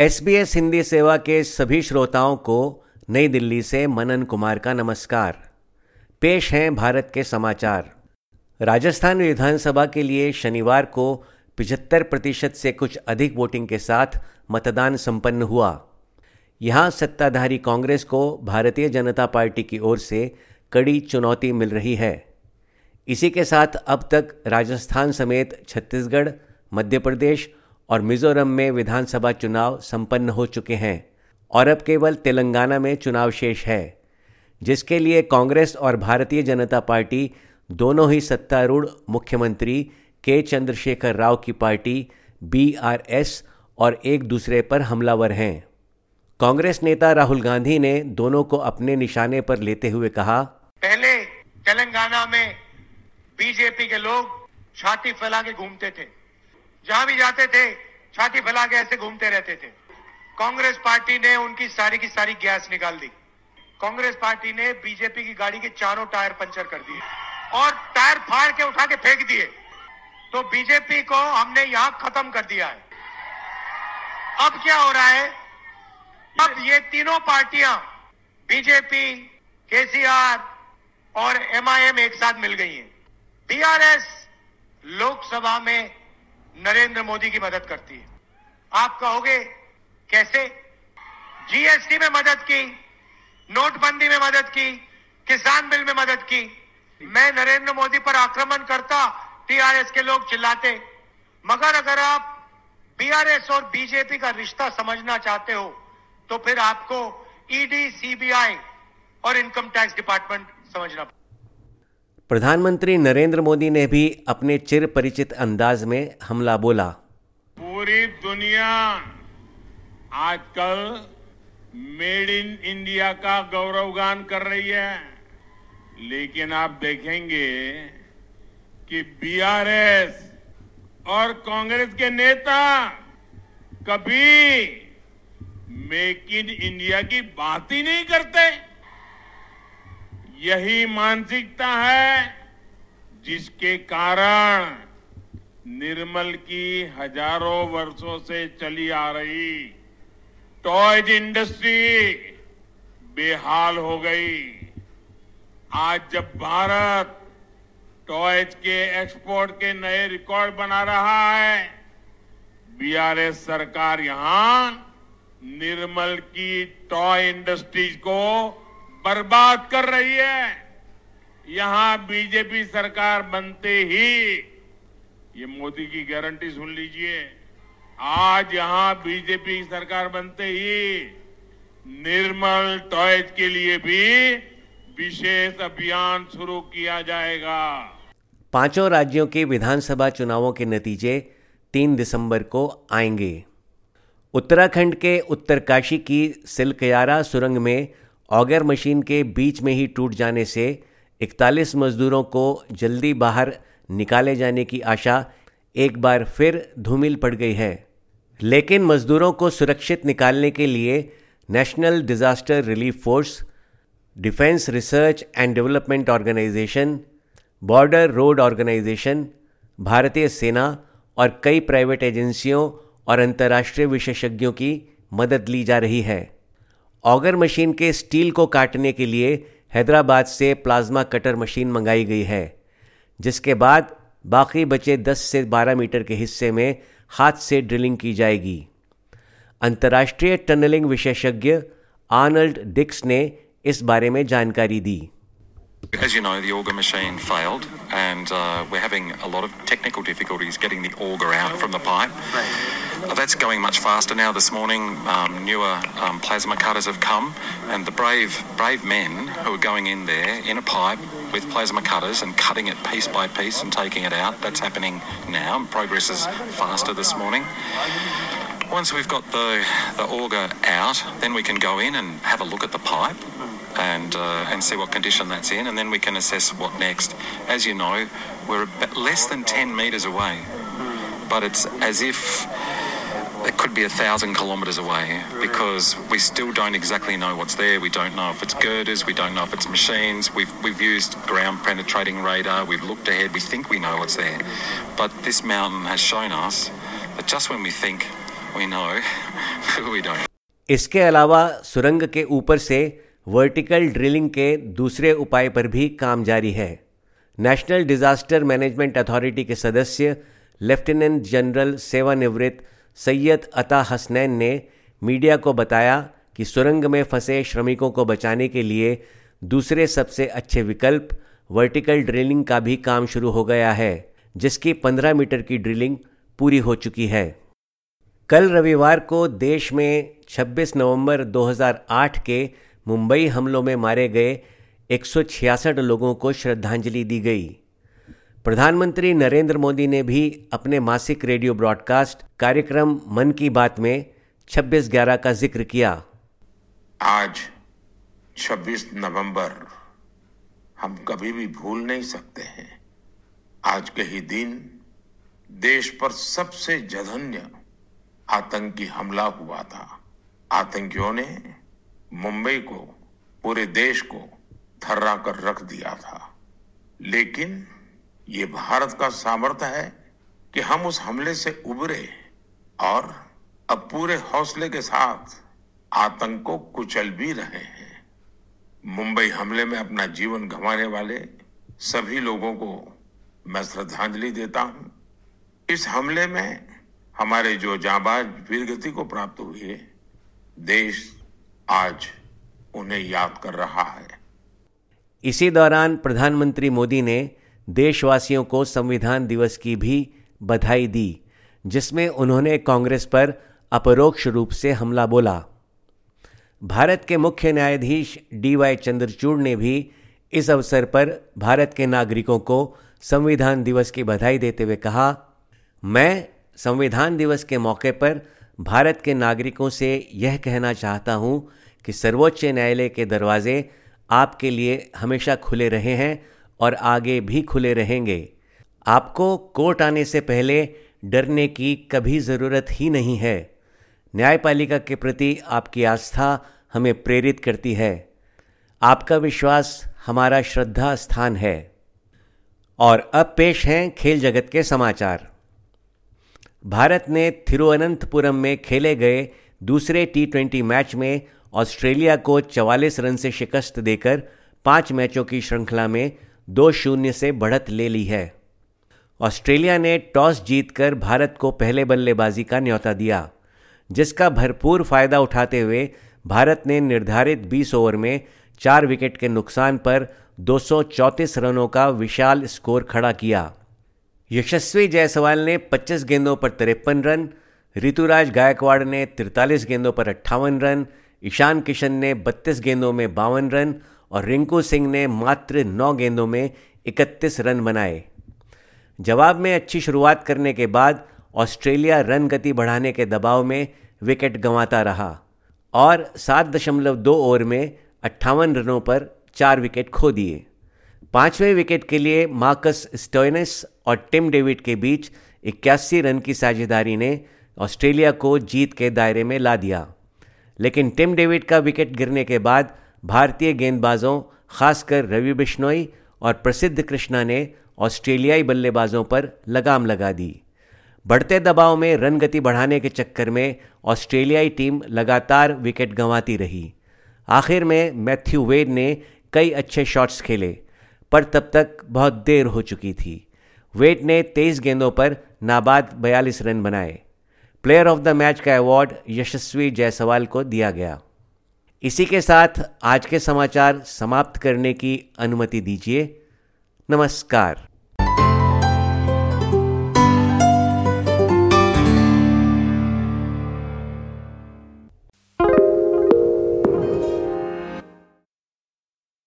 S B S Hindi सेवा के सभी श्रोताओं को नई दिल्ली से मनन कुमार का नमस्कार। पेश हैं भारत के समाचार। राजस्थान विधानसभा के लिए शनिवार को 75 प्रतिशत से कुछ अधिक वोटिंग के साथ मतदान संपन्न हुआ। यहाँ सत्ताधारी कांग्रेस को भारतीय जनता पार्टी की ओर से कड़ी चुनौती मिल रही है। इसी के साथ अब तक राजस्थान समेत छत्तीसगढ़, मध्य प्रदेश और मिजोरम में विधानसभा चुनाव संपन्न हो चुके हैं और अब केवल तेलंगाना में चुनाव शेष है, जिसके लिए कांग्रेस और भारतीय जनता पार्टी दोनों ही सत्तारूढ़ मुख्यमंत्री के चंद्रशेखर राव की पार्टी बीआरएस और एक दूसरे पर हमलावर हैं। कांग्रेस नेता राहुल गांधी ने दोनों को अपने निशाने पर लेते हुए कहा, पहले तेलंगाना में बीजेपी के लोग छाती फैला के घूमते थे। जहाँ भी जाते थे, छाती फैला के ऐसे घूमते रहते थे। कांग्रेस पार्टी ने उनकी सारी की सारी गैस निकाल दी। कांग्रेस पार्टी ने बीजेपी की गाड़ी के चारों टायर पंचर कर दिए और टायर फाड़ के उठा के फेंक दिए। तो बीजेपी को हमने यहाँ खत्म कर दिया है। अब क्या हो रहा है? अब ये तीनों पार्टियाँ, बीजेपी, केसीआर और एमआईएम एक साथ मिल गई हैं। बीआरएस लोकसभा में नरेंद्र मोदी की मदद करती है। आप कहोगे, कैसे? जीएसटी में मदद की, नोटबंदी में मदद की, किसान बिल में मदद की। मैं नरेंद्र मोदी पर आक्रमण करता टीआरएस के लोग चिल्लाते। मगर अगर आप बीआरएस और बीजेपी का रिश्ता समझना चाहते हो तो फिर आपको ईडी सीबीआई और इनकम टैक्स डिपार्टमेंट समझना प्रधानमंत्री नरेंद्र मोदी ने भी अपने चिर परिचित अंदाज में हमला बोला। पूरी दुनिया आजकल मेड इन इंडिया का गौरवगान कर रही है। लेकिन आप देखेंगे कि बीआरएस और कांग्रेस के नेता कभी मेक इन इंडिया की बात ही नहीं करते। यही मानसिकता है जिसके कारण निर्मल की हज़ारों वर्षों से चली आ रही टॉयज इंडस्ट्री बेहाल हो गई। आज जब भारत टॉयज के एक्सपोर्ट के नए रिकॉर्ड बना रहा है बीआरएस सरकार यहाँ निर्मल की टॉय इंडस्ट्रीज़ को बर्बाद कर रही है। यहाँ बीजेपी सरकार बनते ही ये मोदी की गारंटी सुन लीजिए। आज यहाँ बीजेपी सरकार बनते ही निर्मल टॉयज के लिए भी विशेष अभियान शुरू किया जाएगा। पाँचों राज्यों के विधानसभा चुनावों के नतीजे तीन दिसंबर को आएँगे। उत्तराखंड के उत्तरकाशी की सिलकयारा सुरंग में ऑगर मशीन के बीच में ही टूट जाने से 41 मजदूरों को जल्दी बाहर निकाले जाने की आशा एक बार फिर धूमिल पड़ गई है। लेकिन मजदूरों को सुरक्षित निकालने के लिए national disaster relief force, defence research and development organisation, border road organisation, भारतीय सेना और कई प्राइवेट एजेंसियों और अंतर्राष्ट्रीय विशेषज्ञों की मदद ली जा रही है। ऑगर मशीन के स्टील को काटने के लिए हैदराबाद से प्लाज्मा कटर मशीन मंगाई गई है जिसके बाद बाकी बचे 10 से 12 मीटर के हिस्से में हाथ से ड्रिलिंग की जाएगी अंतर्राष्ट्रीय टनलिंग विशेषज्ञ आर्नल्ड डिक्स ने इस बारे में जानकारी दी As you know, the auger machine failed, and uh, we're having a lot of technical difficulties getting the auger out from the pipe. Uh, that's going much faster now. This morning, um, newer um, plasma cutters have come, and the brave, brave men who are going in there in a pipe with plasma cutters and cutting it piece by piece and taking it out. That's happening now. Progress is faster this morning. Once we've got the, the auger out, then we can go in and have a look at the pipe and uh, and see what condition that's in, and then we can assess what next. As you know, we're about less than 10 metres away, but it's as if it could be a thousand kilometres away because we still don't exactly know what's there. We don't know if it's girders, we don't know if it's machines. We've we've used ground penetrating radar. We've looked ahead. We think we know what's there, but this mountain has shown us that just when we think we know, we don't. इसके अलावा सुरंग के ऊपर से vertical drilling के दूसरे उपाय पर भी काम जारी है। नेशनल डिजास्टर मैनेजमेंट अथॉरिटी के सदस्य लेफ्टिनेंट जनरल सेवानिवृत्त सैयद अता हसनैन ने मीडिया को बताया कि सुरंग में फंसे श्रमिकों को बचाने के लिए दूसरे सबसे अच्छे विकल्प वर्टिकल ड्रिलिंग का भी काम शुरू हो गया है, जिसकी 15 मीटर की ड्रिलिंग पूरी हो चुकी है। कल रविवार को देश में 26 नवंबर 2008 के मुंबई हमलों में मारे गए 166 लोगों को श्रद्धांजलि दी गई। प्रधानमंत्री नरेंद्र मोदी ने भी अपने मासिक रेडियो ब्रॉडकास्ट कार्यक्रम मन की बात में 26 ग्यारह का ज़िक्र किया। आज 26 नवंबर हम कभी भी भूल नहीं सकते हैं। आज के ही दिन देश पर सबसे जघन्य आतंकी हमला हुआ था। आतंकियों ने मुंबई को, पूरे देश को थर्रा कर रख दिया था। लेकिन ये भारत का सामर्थ्य है कि हम उस हमले से उबरे और अब पूरे हौसले के साथ आतंक को कुचल भी रहे हैं। मुंबई हमले में अपना जीवन गंवाने वाले सभी लोगों को मैं श्रद्धांजलि देता हूँ। इस हमले में हमारे जो जाबाज वीरगति को प्राप्त हुई है देश आज उन्हें याद कर रहा है। इसी दौरान प्रधानमंत्री मोदी ने देशवासियों को संविधान दिवस की भी बधाई दी, जिसमें उन्होंने कांग्रेस पर अपरोक्ष रूप से हमला बोला। भारत के मुख्य न्यायाधीश डी वाई चंद्रचूड़ ने भी इस अवसर पर भारत के नागरिकों को संविधान दिवस की बधाई देते हुए कहा, मैं संविधान दिवस के मौके पर भारत के नागरिकों से यह कहना चाहता हूँ कि सर्वोच्च न्यायालय के दरवाजे आपके लिए हमेशा खुले रहे हैं और आगे भी खुले रहेंगे। आपको कोर्ट आने से पहले डरने की कभी ज़रूरत ही नहीं है। न्यायपालिका के प्रति आपकी आस्था हमें प्रेरित करती है। आपका विश्वास हमारा श्रद्धा स्थान है। और अब पेश हैं खेल जगत के समाचार। भारत ने थिरुवनंतपुरम में खेले गए दूसरे टी ट्वेंटी मैच में ऑस्ट्रेलिया को 44 रन से शिकस्त देकर पाँच मैचों की श्रृंखला में दो शून्य से बढ़त ले ली है। ऑस्ट्रेलिया ने टॉस जीतकर भारत को पहले बल्लेबाजी का न्यौता दिया, जिसका भरपूर फ़ायदा उठाते हुए भारत ने निर्धारित 20 ओवर में चार विकेट के नुकसान पर 234 रनों का विशाल स्कोर खड़ा किया। यशस्वी जायसवाल ने 25 गेंदों पर तिरपन रन, ऋतुराज गायकवाड़ ने 43 गेंदों पर अट्ठावन रन, ईशान किशन ने 32 गेंदों में बावन रन और रिंकू सिंह ने मात्र 9 गेंदों में 31 रन बनाए। जवाब में अच्छी शुरुआत करने के बाद ऑस्ट्रेलिया रन गति बढ़ाने के दबाव में विकेट गंवाता रहा और सात दशमलव दो ओवर में अट्ठावन रनों पर चार विकेट खो दिए। पाँचवें विकेट के लिए मार्कस स्टोइनस और टिम डेविड के बीच इक्यासी रन की साझेदारी ने ऑस्ट्रेलिया को जीत के दायरे में ला दिया। लेकिन टिम डेविड का विकेट गिरने के बाद भारतीय गेंदबाजों, खासकर रवि बिश्नोई और प्रसिद्ध कृष्णा ने ऑस्ट्रेलियाई बल्लेबाजों पर लगाम लगा दी। बढ़ते दबाव में रन गति बढ़ाने के चक्कर में ऑस्ट्रेलियाई टीम लगातार विकेट गंवाती रही। आखिर में मैथ्यू वेड ने कई अच्छे शॉट्स खेले। पर तब तक बहुत देर हो चुकी थी। वेट ने तेईस गेंदों पर नाबाद बयालीस रन बनाए। प्लेयर ऑफ़ द मैच का अवार्ड यशस्वी जायसवाल को दिया गया। इसी के साथ आज के समाचार समाप्त करने की अनुमति दीजिए। नमस्कार।